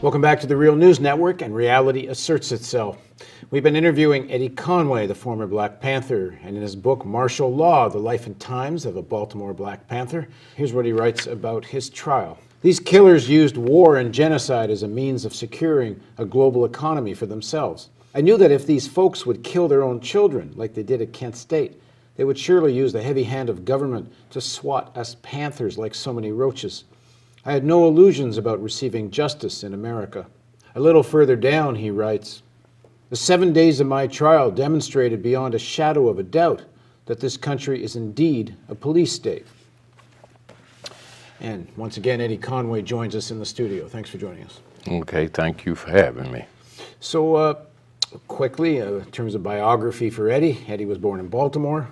Welcome back to the Real News Network, and reality asserts itself. We've been interviewing Eddie Conway, the former Black Panther, and in his book Marshall Law The Life and Times of a Baltimore Black Panther, here's what he writes about his trial. These killers used war and genocide as a means of securing a global economy for themselves. I knew that if these folks would kill their own children, like they did at Kent State, they would surely use the heavy hand of government to swat us panthers like so many roaches. I had no illusions about receiving justice in America. A little further down, he writes The seven days of my trial demonstrated beyond a shadow of a doubt that this country is indeed a police state. And once again, Eddie Conway joins us in the studio. Thanks for joining us. Okay, thank you for having me. So, uh, quickly, uh, in terms of biography for Eddie, Eddie was born in Baltimore,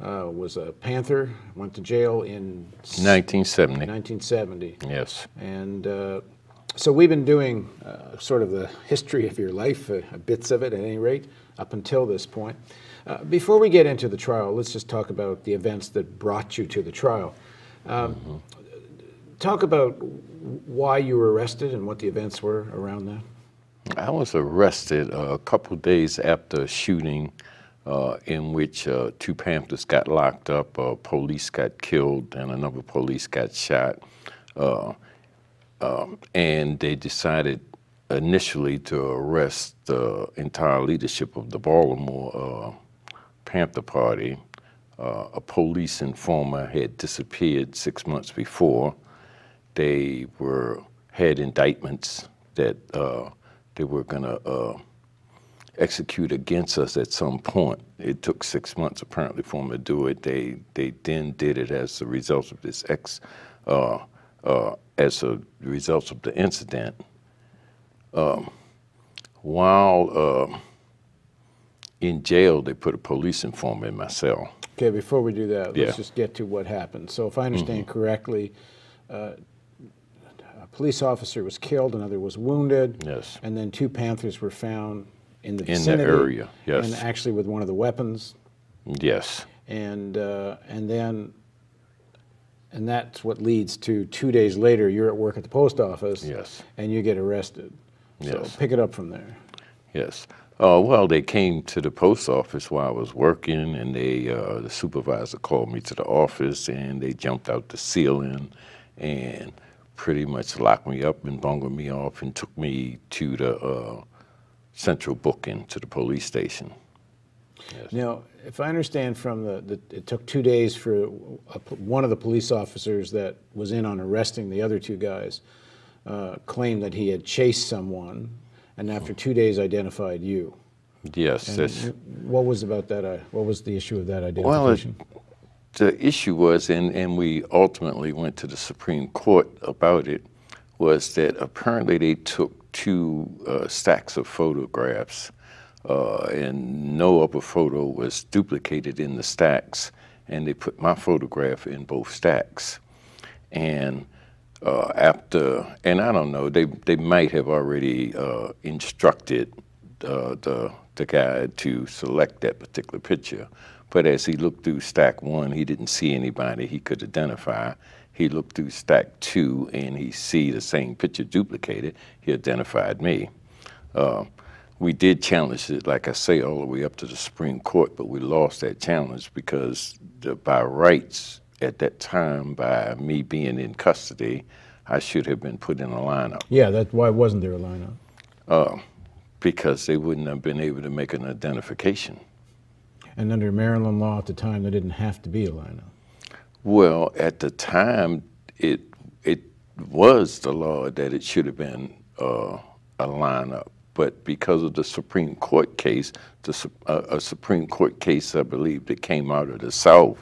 uh, was a Panther, went to jail in 1970. 1970. Yes. And uh, so we've been doing uh, sort of the history of your life, uh, bits of it at any rate, up until this point. Uh, before we get into the trial, let's just talk about the events that brought you to the trial. Um, mm-hmm. Talk about why you were arrested and what the events were around that. I was arrested a couple days after shooting uh, in which uh, two Panthers got locked up, uh, police got killed, and another police got shot. Uh, um, and they decided initially to arrest the entire leadership of the Baltimore uh, Panther Party. Uh, a police informer had disappeared six months before. They were had indictments that they were going to execute against us at some point. It took six months apparently for them to do it. They they then did it as a result of this ex, uh, uh, as a result of the incident. Um, while uh, in jail, they put a police informant in my cell. Okay, before we do that, let's just get to what happened. So, if I understand mm -hmm. correctly, uh, a police officer was killed, another was wounded. Yes. And then two Panthers were found in the vicinity. In the area, yes. And actually with one of the weapons. Yes. And, uh, and then, and that's what leads to two days later, you're at work at the post office. Yes. And you get arrested. So yes. pick it up from there. Yes. Uh, well, they came to the post office while I was working, and they uh, the supervisor called me to the office, and they jumped out the ceiling, and pretty much locked me up and bungled me off, and took me to the uh, central booking to the police station. Yes. Now, if I understand from the, the, it took two days for a, one of the police officers that was in on arresting the other two guys uh, claimed that he had chased someone, and after two days identified you. Yes. what was about that? Uh, what was the issue of that identification? Well, it, the issue was, and, and we ultimately went to the Supreme Court about it, was that apparently they took two uh, stacks of photographs, uh, and no other photo was duplicated in the stacks, and they put my photograph in both stacks. And uh, after, and I don't know, they, they might have already uh, instructed uh, the, the guy to select that particular picture. But as he looked through stack one, he didn't see anybody he could identify. He looked through stack two and he see the same picture duplicated. He identified me. Uh, we did challenge it, like I say, all the way up to the Supreme Court, but we lost that challenge because the, by rights at that time, by me being in custody, I should have been put in a lineup. Yeah, that's why wasn't there a lineup? Uh, because they wouldn't have been able to make an identification. And under Maryland law at the time, there didn't have to be a lineup. Well, at the time, it it was the law that it should have been uh, a lineup, but because of the Supreme Court case, the, uh, a Supreme Court case, I believe, that came out of the South,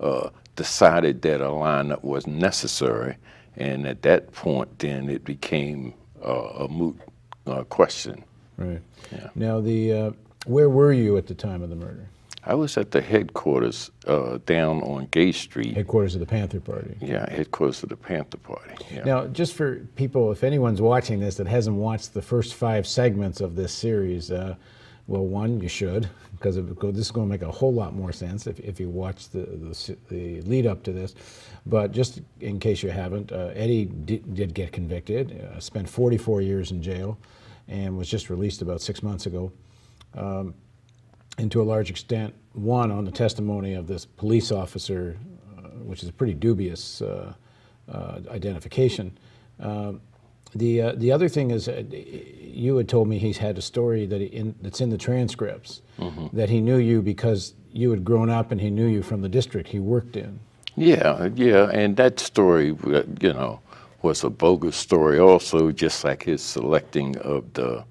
uh, decided that a lineup was necessary, and at that point, then it became uh, a moot uh, question. Right. Yeah. Now, the uh, where were you at the time of the murder? I was at the headquarters uh, down on Gay Street. Headquarters of the Panther Party. Yeah, headquarters of the Panther Party. Yeah. Now, just for people, if anyone's watching this that hasn't watched the first five segments of this series, uh, Well, one, you should, because this is going to make a whole lot more sense if, if you watch the, the, the lead up to this. But just in case you haven't, uh, Eddie did, did, get convicted, uh, spent 44 years in jail, and was just released about six months ago. Um, and to a large extent, one on the testimony of this police officer, uh, which is a pretty dubious uh, uh, identification. Um, the uh, the other thing is, uh, you had told me he's had a story that in, that's in the transcripts mm-hmm. that he knew you because you had grown up and he knew you from the district he worked in. Yeah, yeah, and that story, uh, you know, was a bogus story. Also, just like his selecting of the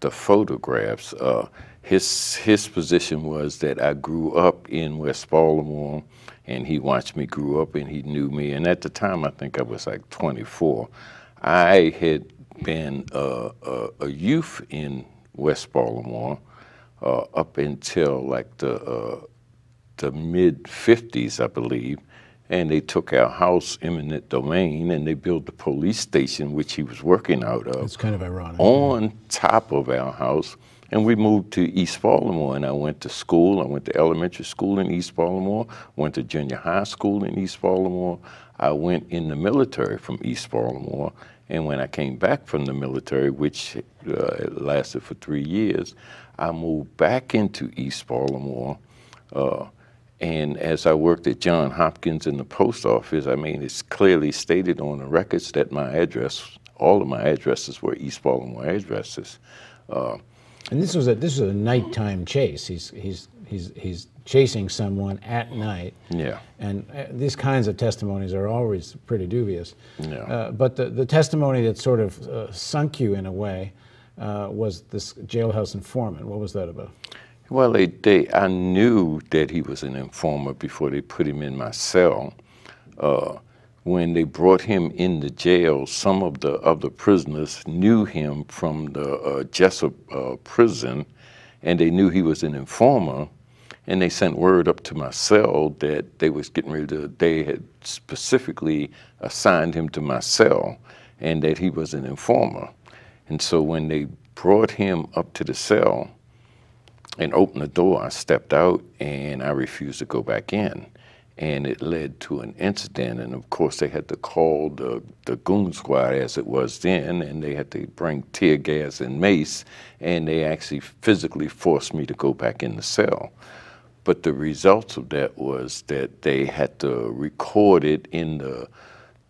the photographs. His his position was that I grew up in West Baltimore, and he watched me grow up, and he knew me. And at the time, I think I was like 24. I had been a, a youth in West Baltimore uh, up until like the uh, the mid 50s, I believe, and they took our house, eminent domain, and they built the police station, which he was working out of. It's kind of ironic. On top of our house, and we moved to East Baltimore, and I went to school. I went to elementary school in East Baltimore, went to junior high school in East Baltimore. I went in the military from East Baltimore, and when I came back from the military, which uh, lasted for three years, I moved back into East Baltimore. Uh, and as I worked at John Hopkins in the post office, I mean, it's clearly stated on the records that my address, all of my addresses were East Baltimore addresses. Uh, and this was a this was a nighttime chase. He's he's he's he's chasing someone at night. Yeah. And uh, these kinds of testimonies are always pretty dubious. Yeah. Uh, but the the testimony that sort of uh, sunk you in a way uh, was this jailhouse informant. What was that about? Well, they, they I knew that he was an informer before they put him in my cell. Uh, when they brought him in the jail, some of the other prisoners knew him from the uh, Jessup uh, prison, and they knew he was an informer. And they sent word up to my cell that they was getting ready to. They had specifically assigned him to my cell, and that he was an informer. And so when they brought him up to the cell and opened the door, I stepped out and I refused to go back in and it led to an incident. And of course, they had to call the, the goon squad as it was then, and they had to bring tear gas and mace, and they actually physically forced me to go back in the cell. But the results of that was that they had to record it in the,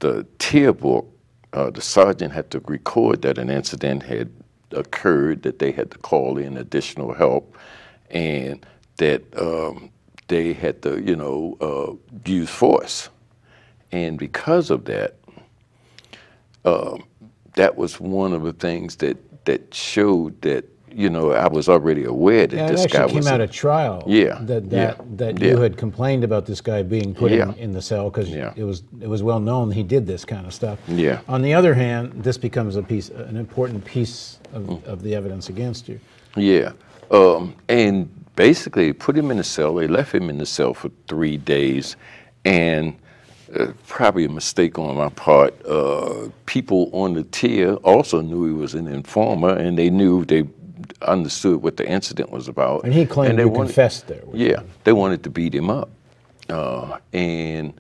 the tier book. Uh, the sergeant had to record that an incident had occurred, that they had to call in additional help, and that um, they had to, you know, uh, use force. And because of that, uh, that was one of the things that, that showed that, you know, I was already aware that yeah, this guy was. came out of trial. Yeah. That, that, yeah, that yeah. you had complained about this guy being put yeah. in, in the cell because yeah. it, was, it was well known he did this kind of stuff. Yeah. On the other hand, this becomes a piece, an important piece of, mm. of the evidence against you. Yeah. Um, and basically put him in a cell. They left him in the cell for three days, and uh, probably a mistake on my part. Uh, people on the tier also knew he was an informer, and they knew they understood what the incident was about. And he claimed and they you wanted, confessed there. Yeah, they wanted to beat him up, uh, and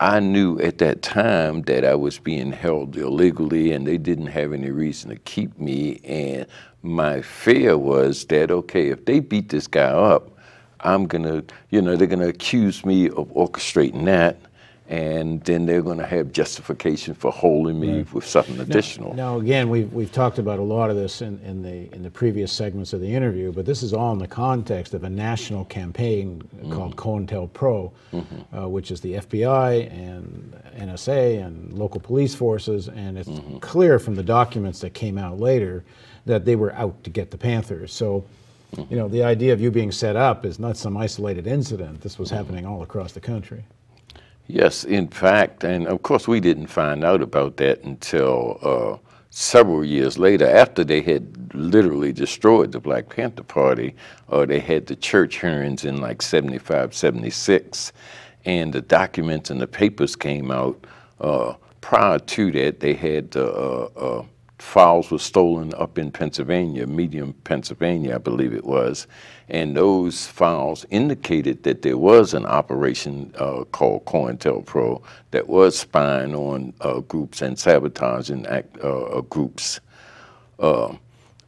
I knew at that time that I was being held illegally, and they didn't have any reason to keep me. And my fear was that, okay, if they beat this guy up, I'm gonna, you know, they're gonna accuse me of orchestrating that, and then they're gonna have justification for holding me right. with something additional. Now, now, again, we've we've talked about a lot of this in, in the in the previous segments of the interview, but this is all in the context of a national campaign mm-hmm. called COINTELPRO, mm-hmm. uh, which is the FBI and NSA and local police forces, and it's mm-hmm. clear from the documents that came out later that they were out to get the Panthers. So, you know, the idea of you being set up is not some isolated incident. This was happening all across the country. Yes, in fact, and of course we didn't find out about that until uh, several years later, after they had literally destroyed the Black Panther Party. Uh, they had the church hearings in like 75, 76, and the documents and the papers came out. Uh, prior to that, they had the uh, uh, files were stolen up in Pennsylvania, Media, Pennsylvania, I believe it was, and those files indicated that there was an operation uh, called COINTELPRO that was spying on uh, groups and sabotaging act, uh, groups. Uh,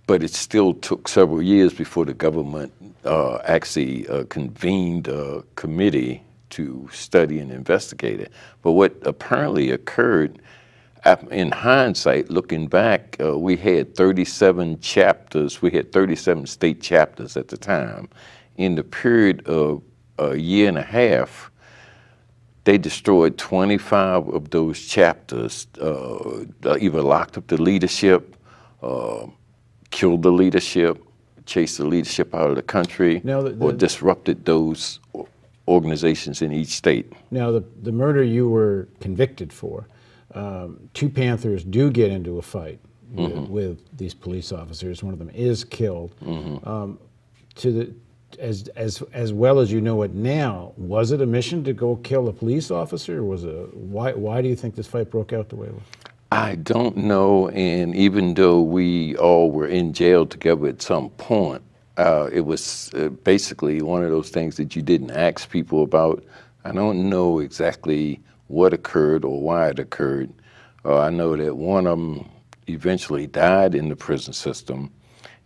but it still took several years before the government uh, actually uh, convened a committee to study and investigate it. But what apparently occurred in hindsight, looking back, uh, we had 37 chapters. We had 37 state chapters at the time. In the period of a year and a half, they destroyed 25 of those chapters, uh, either locked up the leadership, uh, killed the leadership, chased the leadership out of the country, the, the, or disrupted those organizations in each state. Now, the, the murder you were convicted for, um, two Panthers do get into a fight with, mm -hmm. with, these police officers. One of them is killed. Mm -hmm. um, to the as as as well as you know it now, was it a mission to go kill a police officer? Or was it why why do you think this fight broke out the way it was? I don't know, and even though we all were in jail together at some point, uh, it was uh, basically one of those things that you didn't ask people about. I don't know exactly what occurred or why it occurred. Uh, I know that one of them eventually died in the prison system,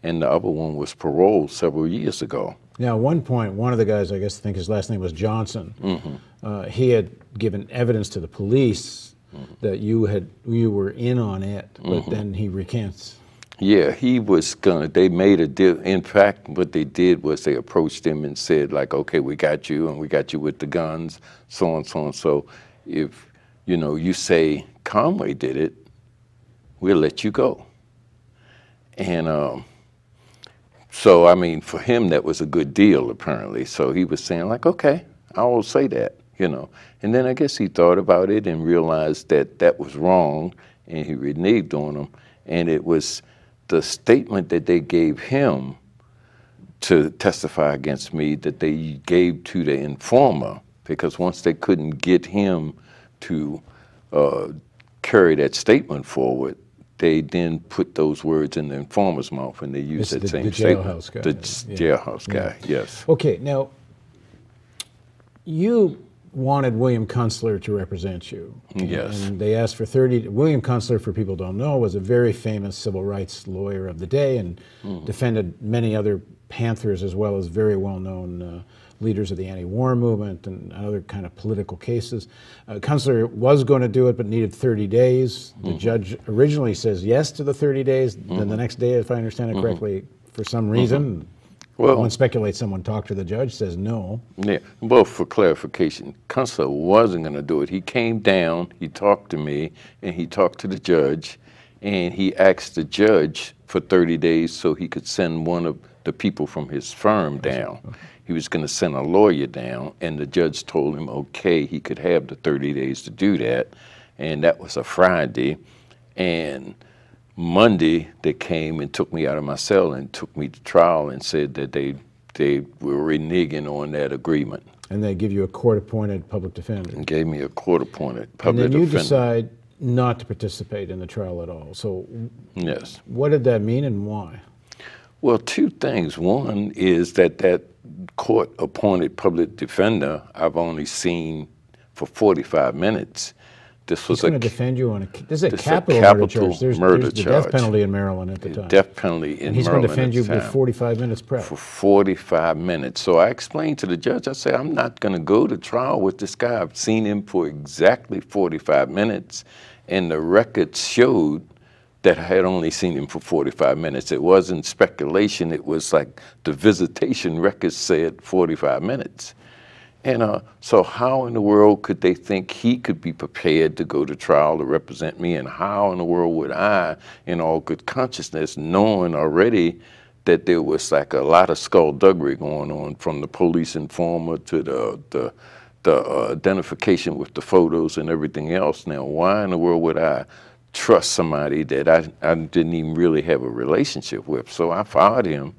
and the other one was paroled several years ago. Now, at one point, one of the guys, I guess, I think his last name was Johnson. Mm-hmm. Uh, he had given evidence to the police mm-hmm. that you had you were in on it, but mm-hmm. then he recants. Yeah, he was gonna. They made a deal. In fact, what they did was they approached him and said, like, "Okay, we got you, and we got you with the guns, so on, so on." So, if you know, you say Conway did it, we'll let you go. And um, so, I mean, for him, that was a good deal, apparently. So he was saying, like, okay, I will say that, you know. And then I guess he thought about it and realized that that was wrong, and he reneged on them. And it was the statement that they gave him to testify against me that they gave to the informer, because once they couldn't get him to uh, carry that statement forward, they then put those words in the informer's mouth and they used that the, same the statement. Guy. The yeah. jailhouse guy, yeah. yes. Okay, now you wanted William Kunstler to represent you. Yes. And they asked for 30. William Kunstler, for people who don't know, was a very famous civil rights lawyer of the day and mm. defended many other Panthers as well as very well known uh, leaders of the anti-war movement and other kind of political cases. Uh, Kunstler was going to do it, but needed 30 days. The mm-hmm. judge originally says yes to the 30 days. Mm-hmm. Then the mm-hmm. next day, if I understand it mm-hmm. correctly, for some reason, mm-hmm. well, one speculates someone talked to the judge, says no. Yeah. Well, for clarification, Kunstler wasn't going to do it. He came down, he talked to me, and he talked to the judge, and he asked the judge for 30 days so he could send one of the people from his firm down. He was going to send a lawyer down, and the judge told him, okay, he could have the 30 days to do that. And that was a Friday. And Monday, they came and took me out of my cell and took me to trial and said that they, they were reneging on that agreement. And they give you a court-appointed public defender. And gave me a court-appointed public defender. And then you defender. decide not to participate in the trial at all. So yes. what did that mean and why? Well, two things. One is that that court appointed public defender I've only seen for 45 minutes. This was going to defend you on a this is a capital, a capital murder charge. There's, murder there's the charge. death penalty in Maryland at the time. Death penalty in and he's Maryland going to defend you for 45 minutes prep. For 45 minutes. So I explained to the judge, I said, I'm not going to go to trial with this guy. I've seen him for exactly 45 minutes, and the records showed that I had only seen him for 45 minutes. It wasn't speculation, it was like the visitation records said 45 minutes. And uh, so, how in the world could they think he could be prepared to go to trial to represent me? And how in the world would I, in all good consciousness, knowing already that there was like a lot of skullduggery going on from the police informer to the, the, the uh, identification with the photos and everything else? Now, why in the world would I? Trust somebody that I, I didn't even really have a relationship with. So I fired him,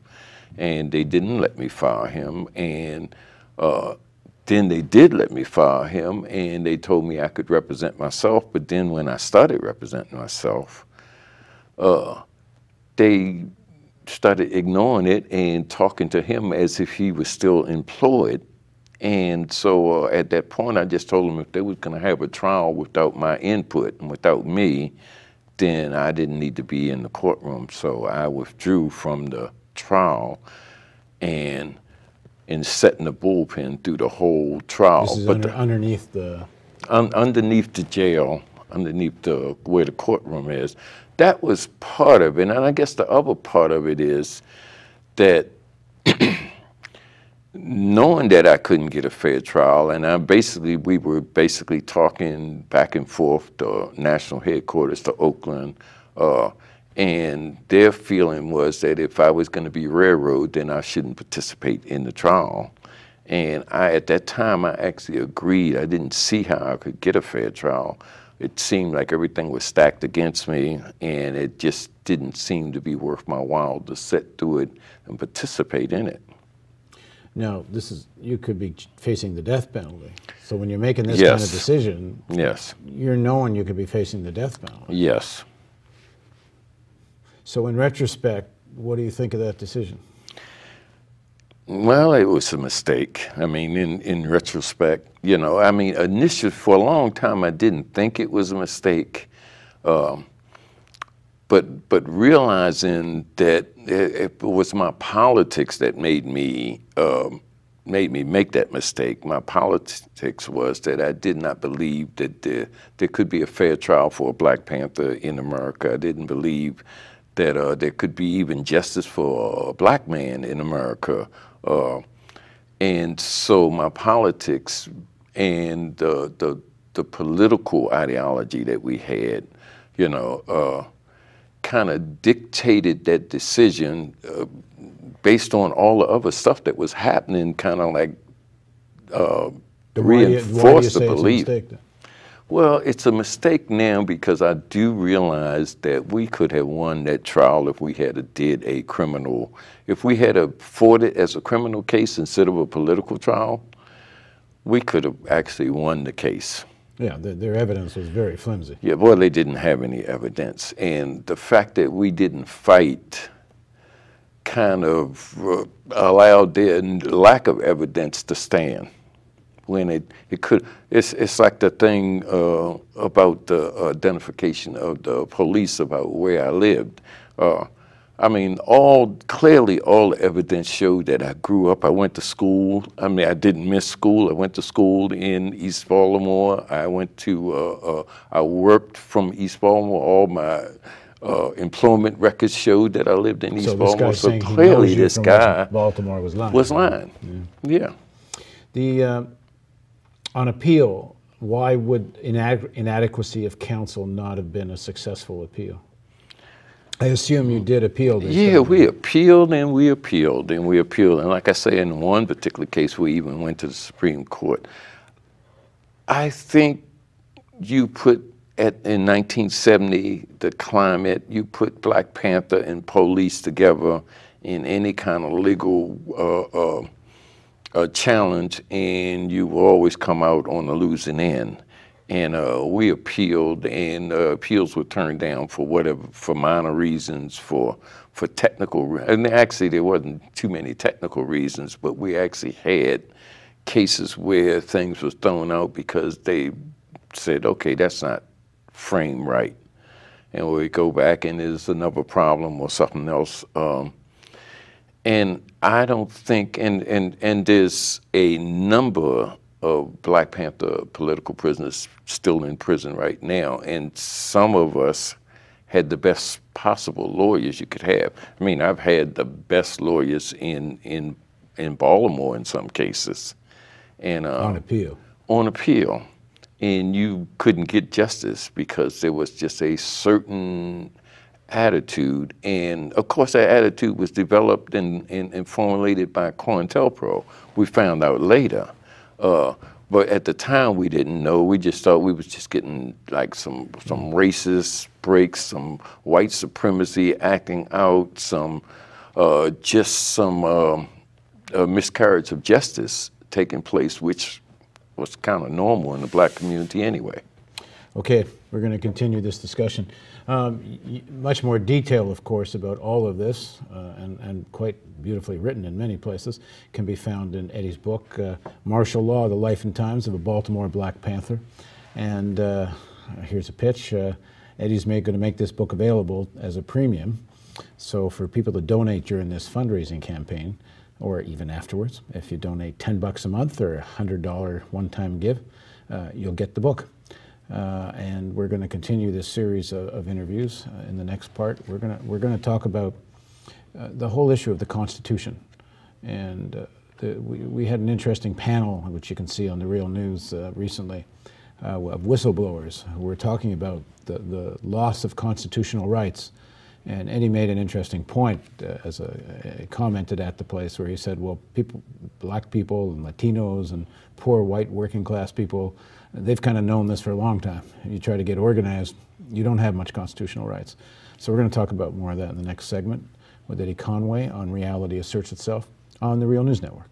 and they didn't let me fire him. And uh, then they did let me fire him, and they told me I could represent myself. But then when I started representing myself, uh, they started ignoring it and talking to him as if he was still employed. And so uh, at that point, I just told them if they was going to have a trial without my input and without me, then I didn't need to be in the courtroom. So I withdrew from the trial and in setting the bullpen through the whole trial. This is but under, the, underneath the. un, underneath the jail, underneath the where the courtroom is, that was part of it. And I guess the other part of it is that knowing that I couldn't get a fair trial, and I basically we were basically talking back and forth to national headquarters to Oakland, uh, and their feeling was that if I was going to be railroad, then I shouldn't participate in the trial. And I, at that time, I actually agreed. I didn't see how I could get a fair trial. It seemed like everything was stacked against me, and it just didn't seem to be worth my while to sit through it and participate in it. Now, this is you could be facing the death penalty. So when you're making this kind of decision, Yes, you're knowing you could be facing the death penalty. yes. So in retrospect, what do you think of that decision? Well, it was a mistake. I mean, in, in retrospect, you know, I mean, initially, for a long time, I didn't think it was a mistake. Um, but, but realizing that it, it was my politics that made me, um, made me make that mistake. My politics was that I did not believe that there, there could be a fair trial for a Black Panther in America. I didn't believe that uh, there could be even justice for a black man in America. Uh, and so my politics and the, the, the political ideology that we had, you know, uh, kind of dictated that decision uh, based on all the other stuff that was happening, kind of like uh, Then why do you- why do you reinforced the belief. Well, it's a mistake now because I do realize that we could have won that trial if we had a, did a criminal, if we had a fought it as a criminal case instead of a political trial, we could have actually won the case. Yeah, their, their evidence was very flimsy. Yeah, well, they didn't have any evidence, and the fact that we didn't fight kind of uh, allowed their lack of evidence to stand. When it, it could, it's, it's like the thing uh, about the identification of the police about where I lived. Uh, I mean, all clearly all the evidence showed that I grew up. I went to school. I mean, I didn't miss school. I went to school in East Baltimore. I went to. Uh, uh, I worked from East Baltimore. All my uh, employment records showed that I lived in East So Baltimore. So clearly, this guy Baltimore was lying. was lying. Yeah. The uh, on appeal, why would inad- inadequacy of counsel not have been a successful appeal? I assume you did appeal this. Yeah, time. we appealed and we appealed and we appealed. And like I say, in one particular case, we even went to the Supreme Court. I think you put at, in 1970 the climate, you put Black Panther and police together in any kind of legal uh, uh, uh, challenge, and you will always come out on the losing end. And uh, we appealed, and uh, appeals were turned down for whatever, for minor reasons, for for technical, and actually there wasn't too many technical reasons, but we actually had cases where things was thrown out because they said, okay, that's not framed right, and we go back and there's another problem or something else. Um, and I don't think, and, and, and there's a number of Black Panther political prisoners still in prison right now, and some of us had the best possible lawyers you could have. I mean, I've had the best lawyers in in in Baltimore in some cases, and uh, on appeal. on appeal, and you couldn't get justice because there was just a certain attitude. And of course, that attitude was developed and, and, and formulated by COINTELPRO. We found out later. Uh, but at the time, we didn't know. We just thought we was just getting like some some racist breaks, some white supremacy acting out, some uh, just some um uh, miscarriage of justice taking place, which was kind of normal in the black community anyway. Okay, we're going to continue this discussion. Um, much more detail, of course, about all of this, uh, and, and quite beautifully written in many places, can be found in Eddie's book, uh, Marshall Law The Life and Times of a Baltimore Black Panther. And uh, here's a pitch uh, Eddie's going to make this book available as a premium. So, for people to donate during this fundraising campaign, or even afterwards, if you donate 10 bucks a month or a $100 one time give, uh, you'll get the book. Uh, and we're going to continue this series of, of interviews uh, in the next part. We're going to we're going to talk about uh, the whole issue of the Constitution, and uh, the, we, we had an interesting panel, which you can see on the Real News uh, recently, uh, of whistleblowers who were talking about the, the loss of constitutional rights. And Eddie made an interesting point uh, as a, commented at the place where he said, "Well, people, black people and Latinos and poor white working class people, they've kind of known this for a long time. You try to get organized, you don't have much constitutional rights." So we're going to talk about more of that in the next segment with Eddie Conway on Reality Asserts Itself on the Real News Network.